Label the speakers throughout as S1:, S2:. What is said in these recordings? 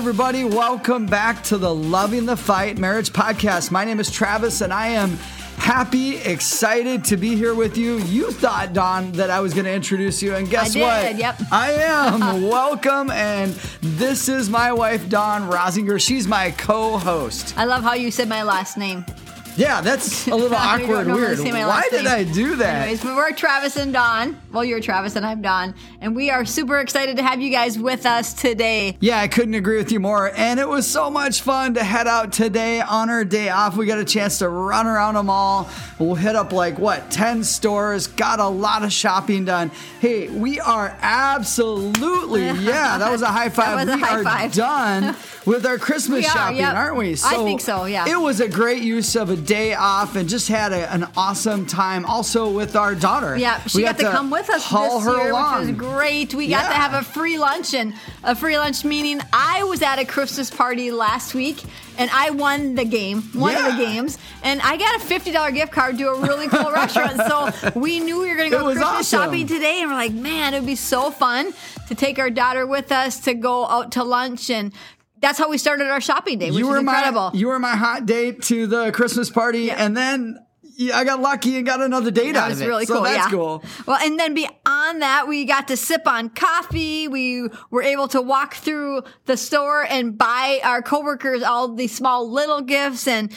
S1: everybody. Welcome back to the Loving the Fight Marriage Podcast. My name is Travis, and I am happy, excited to be here with you. You thought, Dawn, that I was going to introduce you, and guess
S2: I
S1: what?
S2: yep.
S1: I am. Welcome, and this is my wife, Dawn Rosinger. She's my co host.
S2: I love how you said my last name.
S1: Yeah, that's a little awkward, weird. Why did
S2: name.
S1: I do that?
S2: Anyways, but we're Travis and Dawn. Well, you're Travis and I'm Dawn. And we are super excited to have you guys with us today.
S1: Yeah, I couldn't agree with you more. And it was so much fun to head out today on our day off. We got a chance to run around them mall. We'll hit up like what, 10 stores, got a lot of shopping done. Hey, we are absolutely, yeah, that was a high five.
S2: That was a
S1: we
S2: high
S1: are
S2: five.
S1: done with our Christmas
S2: We are,
S1: shopping,
S2: yep.
S1: aren't we?
S2: I think so, yeah.
S1: It was a great use of a day off and just had a, an awesome time also with our daughter.
S2: Yeah, she
S1: We
S2: got, to come with us
S1: haul
S2: this
S1: her
S2: year,
S1: along.
S2: which was great. We got to have a free lunch and a free lunch meaning I was at a Christmas party last week and I won the game, one of the games, and I got a fifty dollar gift card to a really cool restaurant. So we knew we were going to go Christmas
S1: awesome.
S2: shopping today, and we're like, man, it would be so fun to take our daughter with us to go out to lunch and. That's how we started our shopping day, which
S1: you
S2: is
S1: were
S2: incredible.
S1: my you were my hot date to the Christmas party,
S2: Yeah.
S1: and then yeah, I got lucky and got another date
S2: That
S1: out
S2: was
S1: of it.
S2: really
S1: so
S2: cool.
S1: That's
S2: yeah.
S1: cool.
S2: Well, and then beyond that, we got to sip on coffee. We were able to walk through the store and buy our coworkers all these small little gifts and.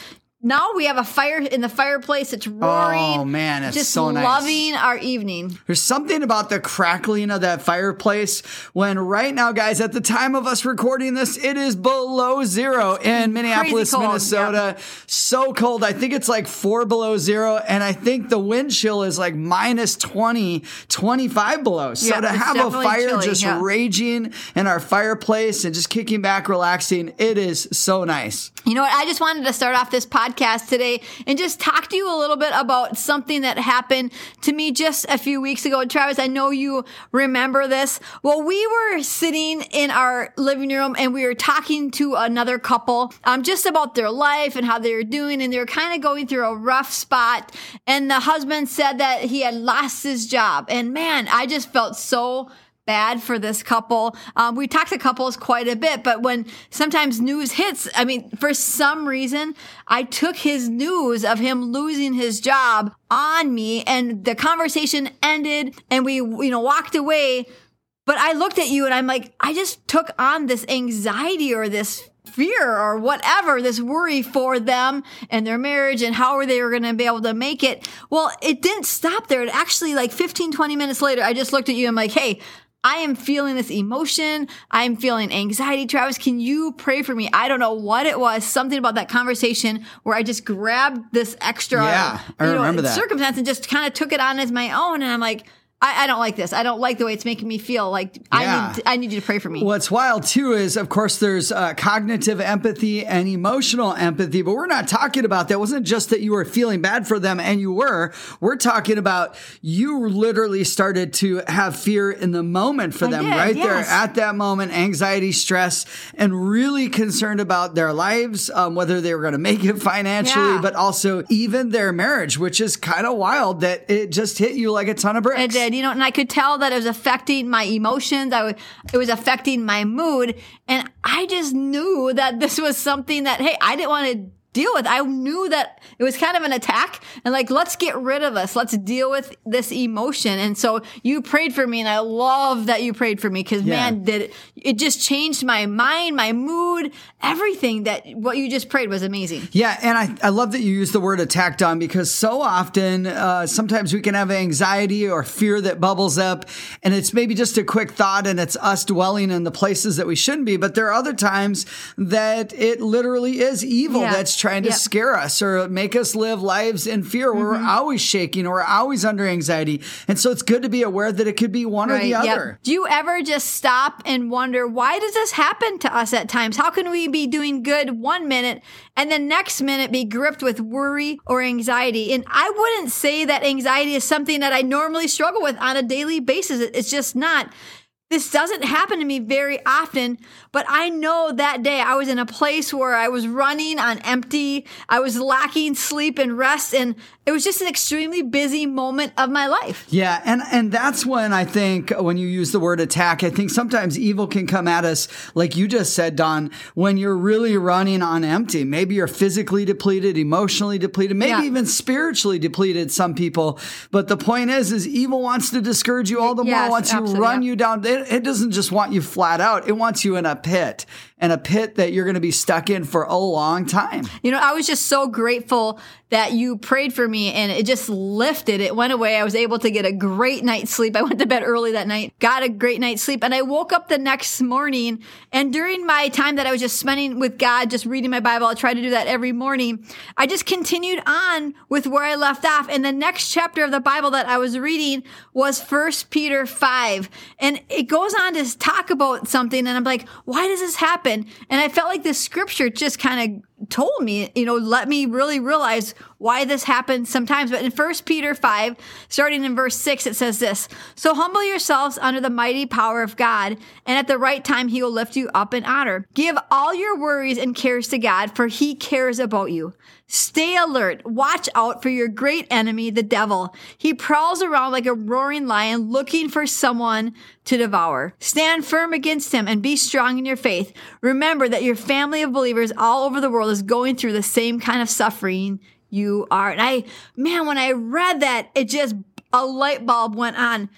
S2: Now we have a fire in the fireplace. It's oh, roaring.
S1: Oh, man, it's
S2: just
S1: so nice.
S2: loving our evening.
S1: There's something about the crackling of that fireplace when right now, guys, at the time of us recording this, it is below zero in Minneapolis, Minnesota. So cold. I think it's like four below zero. And I think the wind chill is like minus 20, 25 below. So to have a fire
S2: chilly,
S1: just
S2: yeah.
S1: raging in our fireplace and just kicking back, relaxing, it is so nice.
S2: You know what? I just wanted to start off this podcast today and just talk to you a little bit about something that happened to me just a few weeks ago. Travis, I know you remember this. Well, we were sitting in our living room and we were talking to another couple um, just about their life and how they were doing. And they were kind of going through a rough spot. And the husband said that he had lost his job. And man, I just felt so bad for this couple. Um, we talk to couples quite a bit, but when sometimes news hits, I mean, for some reason, I took his news of him losing his job on me and the conversation ended and we, you know, walked away. But I looked at you and I'm like, I just took on this anxiety or this fear or whatever, this worry for them and their marriage and how are they going to be able to make it. Well, it didn't stop there. It actually like 15, 20 minutes later, I just looked at you and I'm like, Hey, I am feeling this emotion. I'm feeling anxiety. Travis, can you pray for me? I don't know what it was. Something about that conversation where I just grabbed this extra
S1: Yeah, I
S2: you know,
S1: remember that.
S2: circumstance and just kind of took it on as my own. And I'm like, I, I don't like this. I don't like the way it's making me feel. Like
S1: Yeah.
S2: I need, I need you to pray for me.
S1: What's wild too is, of course, there's uh, cognitive empathy and emotional empathy, but we're not talking about that. It wasn't just that you were feeling bad for them and you were. We're talking about you literally started to have fear in the moment for
S2: I
S1: them,
S2: did,
S1: right there at that moment, anxiety, stress, and really concerned about their lives, um, whether they were going to make it financially,
S2: Yeah.
S1: but also even their marriage, which is kind of wild that it just hit you like a ton of bricks.
S2: Did, you know, and I could tell that it was affecting my emotions. I would, it was affecting my mood, and I just knew that this was something that hey, I didn't want to deal with. I knew that it was kind of an attack, and like let's get rid of this. Let's deal with this emotion. And so you prayed for me, and I love that you prayed for me because
S1: Yeah.
S2: man, did it, it just changed my mind, my mood, everything. That what you just prayed was amazing.
S1: Yeah, and I, I love that you use the word attacked on because so often, uh, sometimes we can have anxiety or fear that bubbles up, and it's maybe just a quick thought and it's us dwelling in the places that we shouldn't be. But there are other times that it literally is evil
S2: Yeah.
S1: that's trying to
S2: Yep.
S1: scare us or make us live lives in fear where
S2: Mm-hmm.
S1: we're always shaking or we're always under anxiety. And so it's good to be aware that it could be one or the
S2: yep.
S1: other.
S2: Do you ever just stop and wonder why does this happen to us at times? How can we be doing good one minute and the next minute be gripped with worry or anxiety? And I wouldn't say that anxiety is something that I normally struggle with on a daily basis. It's just not. This doesn't happen to me very often, but I know that day I was in a place where I was running on empty. I was lacking sleep and rest, and it was just an extremely busy moment of my life.
S1: Yeah, and and that's when I think when you use the word attack, I think sometimes evil can come at us like you just said, Dawn, when you're really running on empty. Maybe you're physically depleted, emotionally depleted, maybe
S2: Yeah.
S1: even spiritually depleted some people. But the point is is evil wants to discourage you all the
S2: Yes,
S1: more, wants to run
S2: yeah.
S1: you down. It, it doesn't just want you flat out. It wants you in a pit. And a pit that you're going to be stuck in for a long time.
S2: You know, I was just so grateful that you prayed for me and it just lifted. It went away. I was able to get a great night's sleep. I went to bed early that night, got a great night's sleep, and I woke up the next morning. And during my time that I was just spending with God, just reading my Bible, I try to do that every morning. I just continued on with where I left off. And the next chapter of the Bible that I was reading was First Peter 5. And it goes on to talk about something. And I'm like, why does this happen? And I felt like this scripture just kind of told me, you know, let me really realize why this happens sometimes. But in First Peter 5, starting in verse 6, it says this So humble yourselves under the mighty power of God, and at the right time he will lift you up in honor. Give all your worries and cares to God, for he cares about you. Stay alert. Watch out for your great enemy, the devil. He prowls around like a roaring lion looking for someone to devour. Stand firm against him and be strong in your faith. Remember that your family of believers all over the world is going through the same kind of suffering you are. And I, man, when I read that, it just, a light bulb went on.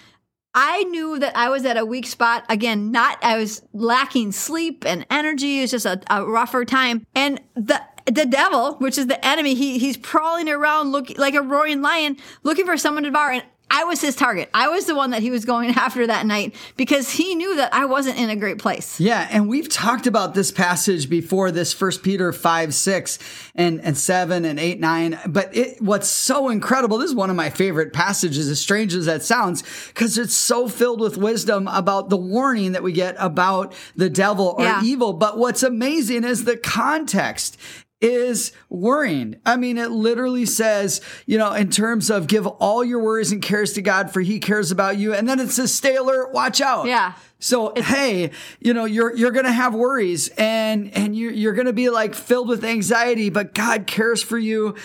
S2: I knew that I was at a weak spot. Again, not, I was lacking sleep and energy. It was just a, a rougher time. And the, the devil, which is the enemy, he, he's prowling around looking like a roaring lion, looking for someone to devour. And I was his target. I was the one that he was going after that night because he knew that I wasn't in a great place.
S1: Yeah, and we've talked about this passage before, this First Peter 5, 6, and, and 7, and 8, 9. But it, what's so incredible, this is one of my favorite passages, as strange as that sounds, because it's so filled with wisdom about the warning that we get about the devil or
S2: Yeah.
S1: evil. But what's amazing is the context is worrying. I mean, it literally says, you know, in terms of give all your worries and cares to God, for he cares about you. And then it says, stay alert, watch out.
S2: Yeah.
S1: So hey, you know you're you're gonna have worries and and you you're gonna be like filled with anxiety, but God cares for you.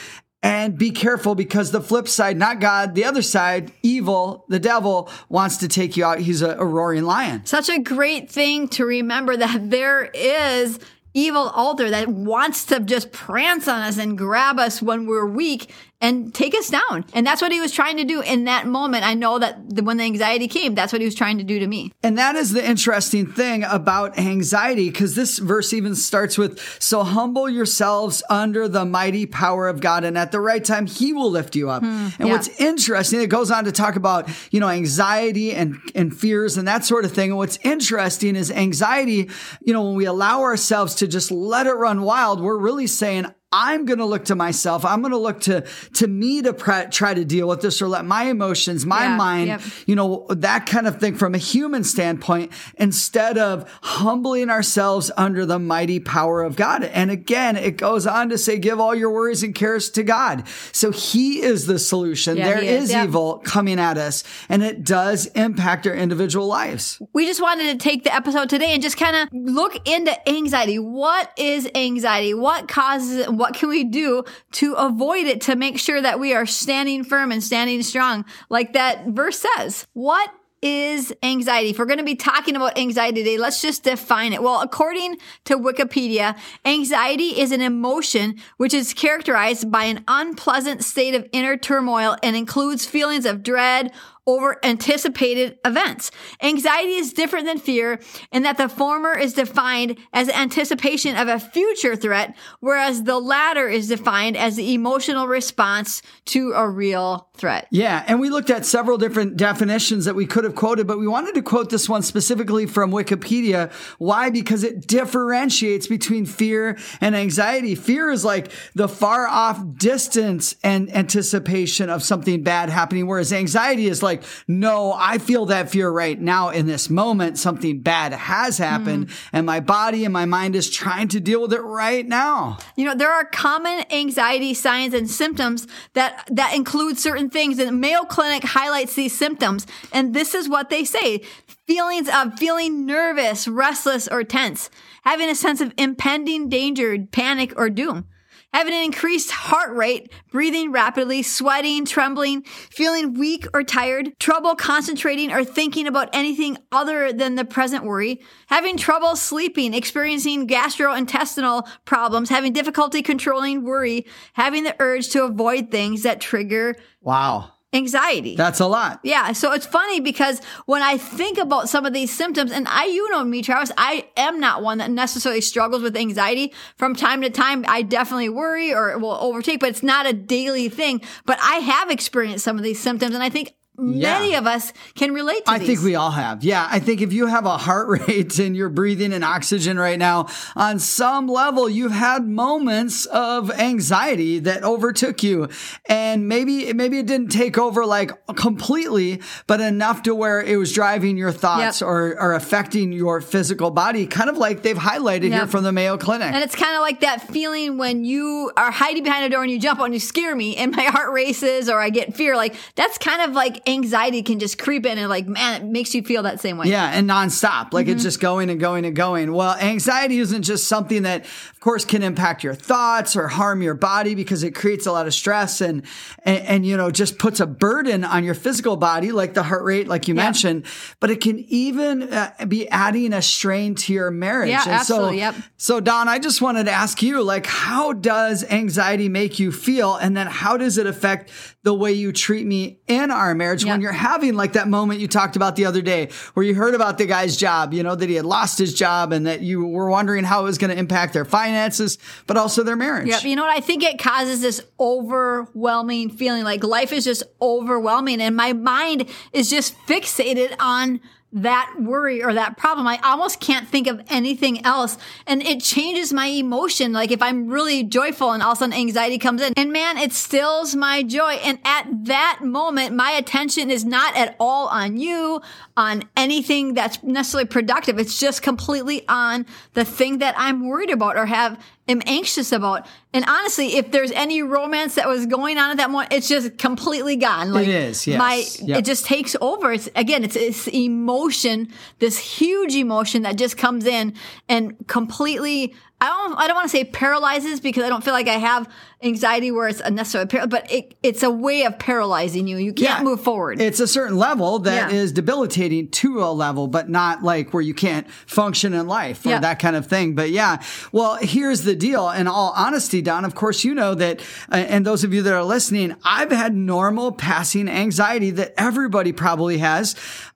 S1: And be careful because the flip side, not God, the other side, evil, the devil wants to take you out. He's a, a roaring lion.
S2: Such a great thing to remember that there is evil there that wants to just prance on us and grab us when we're weak and take us down. And that's what he was trying to do in that moment. I know that the, when the anxiety came, that's what he was trying to do to me.
S1: And that is the interesting thing about anxiety, because this verse even starts with, so humble yourselves under the mighty power of God. And at the right time, he will lift you up. Hmm, and
S2: yeah.
S1: what's interesting, it goes on to talk about, you know, anxiety and, and fears and that sort of thing. And what's interesting is anxiety, you know, when we allow ourselves to just let it run wild, we're really saying, I'm going to look to myself. I'm going to look to, to me to pr- try to deal with this or let my emotions, my
S2: Yeah,
S1: mind,
S2: yep.
S1: you know, that kind of thing from a human standpoint instead of humbling ourselves under the mighty power of God. And again, it goes on to say, give all your worries and cares to God. So he is the solution.
S2: Yeah,
S1: there
S2: he is,
S1: is
S2: yep.
S1: evil coming at us and it does impact our individual lives.
S2: We just wanted to take the episode today and just kind of look into anxiety. What is anxiety? What causes it? What can we do to avoid it to make sure that we are standing firm and standing strong? Like that verse says. What is anxiety? If we're going to be talking about anxiety today, let's just define it. Well, according to Wikipedia, anxiety is an emotion which is characterized by an unpleasant state of inner turmoil and includes feelings of dread, over anticipated events. Anxiety is different than fear in that the former is defined as anticipation of a future threat, whereas the latter is defined as the emotional response to a real threat.
S1: Yeah, and we looked at several different definitions that we could have quoted, but we wanted to quote this one specifically from Wikipedia. Why? Because it differentiates between fear and anxiety. Fear is like the far off distance and anticipation of something bad happening, whereas anxiety is like like, no, I feel that fear right now in this moment. Something bad has happened
S2: Mm.
S1: and my body and my mind is trying to deal with it right now.
S2: You know, there are common anxiety signs and symptoms that that include certain things and Mayo Clinic highlights these symptoms and this is what they say. Feelings of feeling nervous, restless or tense, having a sense of impending danger, panic or doom. Having an increased heart rate, breathing rapidly, sweating, trembling, feeling weak or tired, trouble concentrating or thinking about anything other than the present worry, having trouble sleeping, experiencing gastrointestinal problems, having difficulty controlling worry, having the urge to avoid things that trigger
S1: Wow.
S2: Anxiety.
S1: That's a lot.
S2: Yeah, so it's funny because when I think about some of these symptoms, and I, you know me, Travis, I am not one that necessarily struggles with anxiety. From time to time, I definitely worry or will overtake, but it's not a daily thing. But I have experienced some of these symptoms, and I think many
S1: Yeah.
S2: of us can relate to
S1: I
S2: these.
S1: think we all have. Yeah. I think if you have a heart rate and you're breathing in oxygen right now, on some level, you've had moments of anxiety that overtook you. And maybe, maybe it didn't take over like completely, but enough to where it was driving your thoughts
S2: Yep.
S1: or, or affecting your physical body, kind of like they've highlighted here from the Mayo Clinic.
S2: And it's kind of like that feeling when you are hiding behind a door and you jump and you scare me and my heart races or I get fear. Like that's kind of like anxiety can just creep in and like, man, it makes you feel that same way.
S1: Yeah, and nonstop. Like
S2: Mm-hmm.
S1: it's just going and going and going. Well, anxiety isn't just something that, of course, can impact your thoughts or harm your body because it creates a lot of stress and, and, and, you know, just puts a burden on your physical body, like the heart rate, like you
S2: Yeah.
S1: mentioned. But it can even uh, be adding a strain to your marriage.
S2: Yeah,
S1: and
S2: absolutely,
S1: So,
S2: yep.
S1: so, Dawn, I just wanted to ask you, like, how does anxiety make you feel? And then how does it affect the way you treat me in our marriage when you're having like that moment you talked about the other day where you heard about the guy's job, you know, that he had lost his job and that you were wondering how it was going to impact their finances, but also their marriage.
S2: Yep. You know what? I think it causes this overwhelming feeling like life is just overwhelming and my mind is just fixated on that worry or that problem. I almost can't think of anything else. And it changes my emotion. Like if I'm really joyful and all of a sudden anxiety comes in and man, it stills my joy. And at that moment, my attention is not at all on you, on anything that's necessarily productive. It's just completely on the thing that I'm worried about or have am anxious about. And honestly, if there's any romance that was going on at that moment, it's just completely gone. Like
S1: is, yes.
S2: My
S1: Yep.
S2: it just takes over. It's again, it's it's emotion, this huge emotion that just comes in and completely I don't I don't want to say paralyzes because I don't feel like I have anxiety where it's par- but it, it's a way of paralyzing you. You can't
S1: Yeah.
S2: move forward.
S1: It's a certain level that is
S2: Yeah.
S1: debilitating to a level, but not like where you can't function in life or
S2: Yeah.
S1: that kind of thing. But yeah, well, here's the deal. In all honesty, Dawn, of course, you know that, uh, and those of you that are listening, I've had normal passing anxiety that everybody probably has.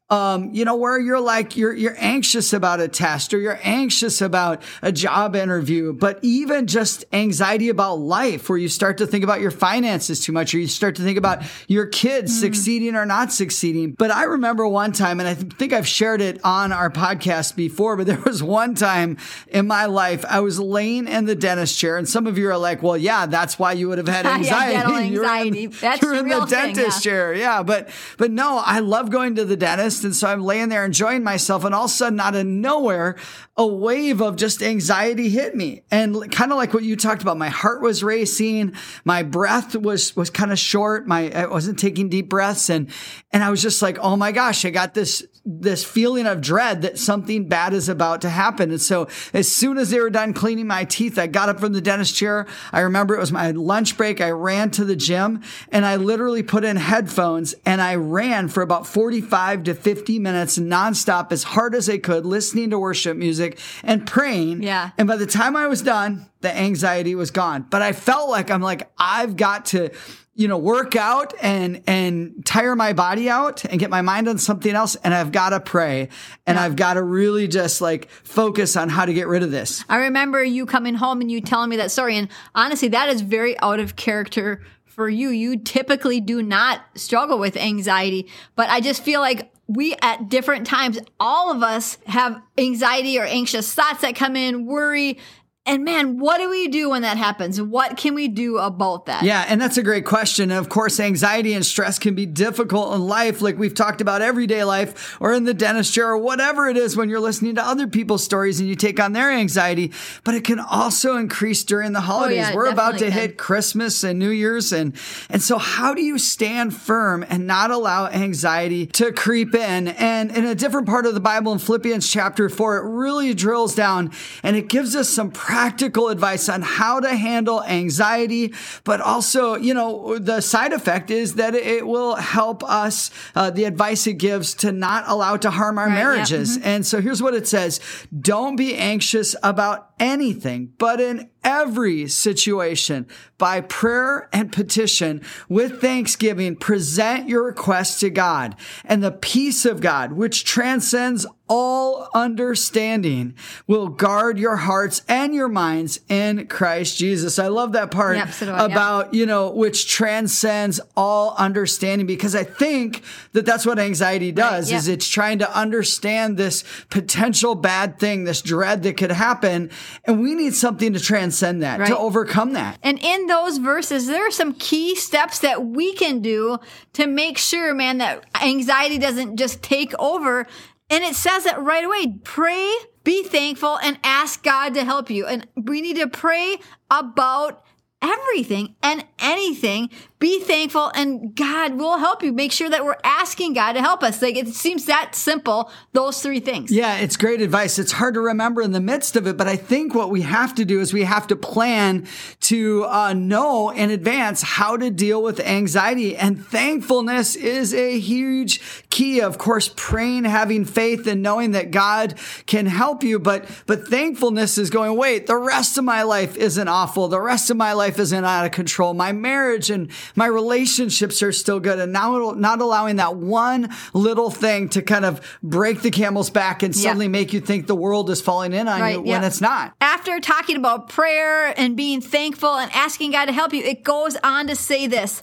S1: Um, you know, where you're like, you're, you're anxious about a test or you're anxious about a job interview, but even just anxiety about life where you start to think about your finances too much or you start to think about your kids succeeding or not succeeding. But I remember one time, and I th- think I've shared it on our podcast before, but there was one time in my life I was laying in the dentist chair and some of you are like, well, yeah, that's why you would have had
S2: Yeah,
S1: anxiety. You're in-
S2: anxiety. That's
S1: you're
S2: the
S1: in the
S2: thing,
S1: dentist
S2: yeah.
S1: chair. Yeah. But, but no, I love going to the dentist. And so I'm laying there enjoying myself. And all of a sudden, out of nowhere, a wave of just anxiety hit me. And kind of like what you talked about, my heart was racing. My breath was, was kind of short. My, I wasn't taking deep breaths. And, and I was just like, oh my gosh, I got this, this feeling of dread that something bad is about to happen. And so as soon as they were done cleaning my teeth, I got up from the dentist chair. I remember it was my lunch break. I ran to the gym and I literally put in headphones and I ran for about 45 to 50 minutes nonstop as hard as I could, listening to worship music and praying.
S2: Yeah.
S1: And by the time I was done, the anxiety was gone. But I felt like I'm like, I've got to, you know, work out and, and tire my body out and get my mind on something else. And I've got to pray and
S2: Yeah.
S1: I've got to really just like focus on how to get rid of this.
S2: I remember you coming home and you telling me that story. And honestly, that is very out of character for you. You typically do not struggle with anxiety, but I just feel like we at different times, all of us have anxiety or anxious thoughts that come in, worry. And man, what do we do when that happens? What can we do about that?
S1: Yeah, and that's a great question. And of course, anxiety and stress can be difficult in life, like we've talked about everyday life or in the dentist chair or whatever it is when you're listening to other people's stories and you take on their anxiety. But it can also increase during the oh, holidays.
S2: Oh, yeah,
S1: We're about to
S2: can.
S1: hit Christmas and New Year's and and so how do you stand firm and not allow anxiety to creep in? And in a different part of the Bible in Philippians chapter 4, it really drills down and it gives us some practical advice on how to handle anxiety, but also, you know, the side effect is that it will help us uh, the advice it gives to not allow it to harm our
S2: Right, yeah,
S1: marriages. And so here's what it says. Don't be anxious about anything, but in every situation, by prayer and petition, with thanksgiving, present your requests to God. And the peace of God, which transcends all understanding, will guard your hearts and your minds in Christ Jesus. I love that part
S2: Yep, so do I, yeah.
S1: about, you know, which transcends all understanding because I think that that's what anxiety does
S2: yeah.
S1: is it's trying to understand this potential bad thing, this dread that could happen. And we need something to transcend that,
S2: Right.
S1: to overcome that.
S2: And in those verses, there are some key steps that we can do to make sure, man, that anxiety doesn't just take over. And it says it right away pray, be thankful, and ask God to help you. And we need to pray about everything and anything. Be thankful, and God will help you. Make sure that we're asking God to help us. Like it seems that simple, those three things.
S1: Yeah, it's great advice. It's hard to remember in the midst of it, but I think what we have to do is we have to plan to uh, know in advance how to deal with anxiety. And thankfulness is a huge key. Of course, praying, having faith, and knowing that God can help you. But but thankfulness is going. Wait, the rest of my life isn't awful. The rest of my life isn't out of control. My marriage and my relationships are still good. And now not allowing that one little thing to kind of break the camel's back and
S2: Yeah.
S1: suddenly make you think the world is falling in on
S2: Right,
S1: you when
S2: yeah.
S1: it's not.
S2: After talking about prayer and being thankful and asking God to help you, it goes on to say this.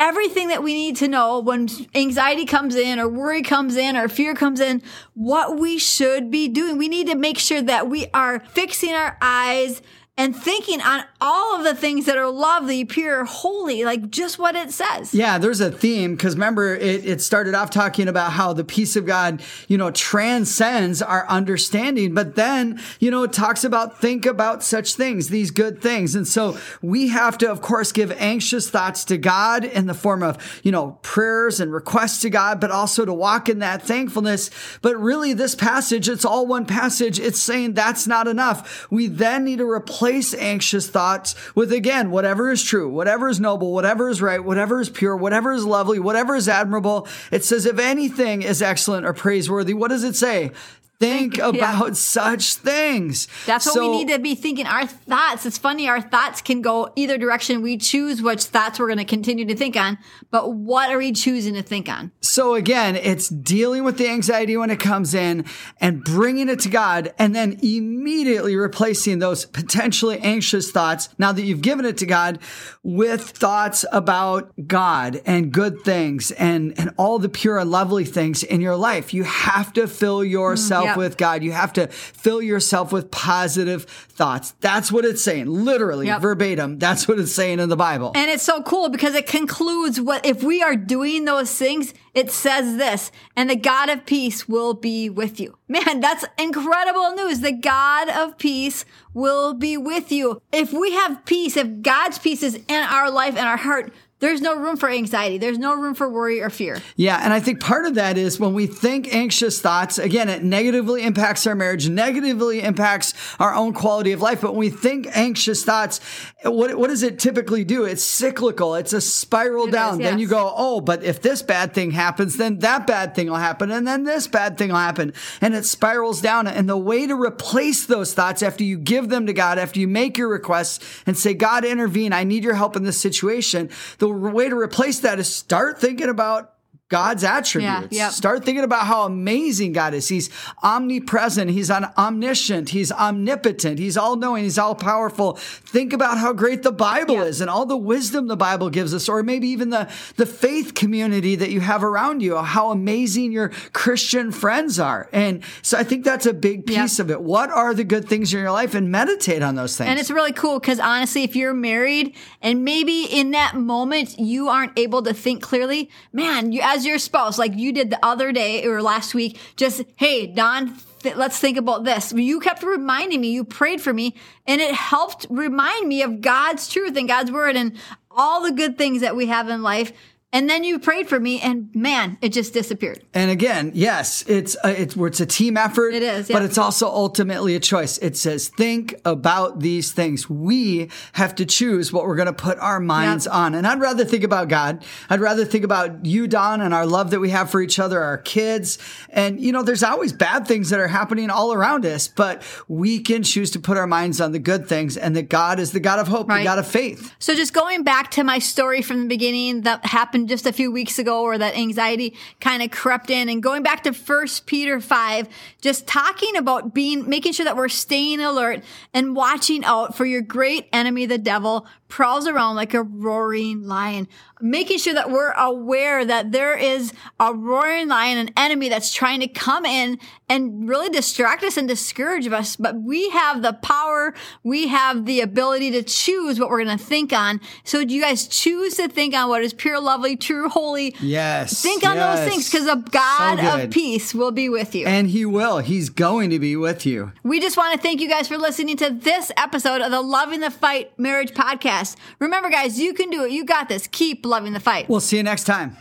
S2: Everything that we need to know when anxiety comes in, or worry comes in, or fear comes in, what we should be doing. We need to make sure that we are fixing our eyes and thinking on all of the things that are lovely, pure, holy, like just what it says.
S1: Yeah, there's a theme because remember it, it started off talking about how the peace of God, you know, transcends our understanding, but then, you know, it talks about think about such things, these good things. And so we have to, of course, give anxious thoughts to God in the form of, you know, prayers and requests to God, but also to walk in that thankfulness. But really, this passage, it's all one passage. It's saying that's not enough. We then need to replace anxious thoughts with, again, whatever is true, whatever is noble, whatever is right, whatever is pure, whatever is lovely, whatever is admirable. It says, if anything is excellent or praiseworthy, what does it say? Think
S2: yeah.
S1: about such things.
S2: That's what we need to be thinking. Our thoughts, it's funny, our thoughts can go either direction. We choose which thoughts we're going to continue to think on, but what are we choosing to think on?
S1: So again, it's dealing with the anxiety when it comes in and bringing it to God and then immediately replacing those potentially anxious thoughts now that you've given it to God with thoughts about God and good things and, and all the pure and lovely things in your life. You have to fill yourself
S2: yep.
S1: with God. You have to fill yourself with positive thoughts. That's what it's saying. Literally,
S2: Yep.
S1: verbatim. That's what it's saying in the Bible.
S2: And it's so cool because it concludes what if we are doing those things, it says this, and the God of peace will be with you. Man, that's incredible news. The God of peace will be with you. If we have peace, if God's peace is in our life and our heart, there's no room for anxiety. There's no room for worry or fear.
S1: Yeah, and I think part of that is when we think anxious thoughts, again, it negatively impacts our marriage, negatively impacts our own quality of life. But when we think anxious thoughts, what, what does it typically do? It's cyclical, it's a spiral
S2: It
S1: down.
S2: is,
S1: Then you go, oh, but if this bad thing happens, then that bad thing will happen, and then this bad thing will happen. And it spirals down. And the way to replace those thoughts after you give them to God, after you make your requests and say, God, intervene, I need your help in this situation, the way to replace that is start thinking about God's attributes.
S2: Yeah, yep.
S1: Start thinking about how amazing God is. He's omnipresent. He's omniscient. He's omnipotent. He's all knowing. He's all powerful. Think about how great the Bible is and all the wisdom the Bible gives us, or maybe even the, the faith community that you have around you, how amazing your Christian friends are. And so I think that's a big
S2: Yep.
S1: piece of it. What are the good things in your life? And meditate on those things.
S2: And it's really cool because honestly, if you're married and maybe in that moment you aren't able to think clearly, man, you as your spouse, like you did the other day or last week, just hey, Dawn. th- Let's think about this. You kept reminding me, you prayed for me, and it helped remind me of God's truth and God's word and all the good things that we have in life. And then you prayed for me, and man, it just disappeared.
S1: And again, yes, it's a, it's it's a team effort.
S2: It is,
S1: but it's also ultimately a choice. It says think about these things. We have to choose what we're going to put our minds
S2: Yep.
S1: on. And I'd rather think about God. I'd rather think about you, Dawn, and our love that we have for each other, our kids. And you know, there's always bad things that are happening all around us, but we can choose to put our minds on the good things, and that God is the God of hope, the God of faith.
S2: So just going back to my story from the beginning that happened just a few weeks ago where that anxiety kind of crept in and going back to first Peter 5, just talking about being, making sure that we're staying alert and watching out for your great enemy, the devil prowls around like a roaring lion, making sure that we're aware that there is a roaring lion, an enemy that's trying to come in and really distract us and discourage us. But we have the power, we have the ability to choose what we're going to think on. So do you guys choose to think on what is pure, lovely, true, holy?
S1: Yes.
S2: Think on those things because the God
S1: So
S2: of peace will be with you.
S1: And He will. He's going to be with you.
S2: We just want to thank you guys for listening to this episode of the Loving the Fight Marriage Podcast. Remember, guys, you can do it. You got this. Keep loving the fight.
S1: We'll see you next time.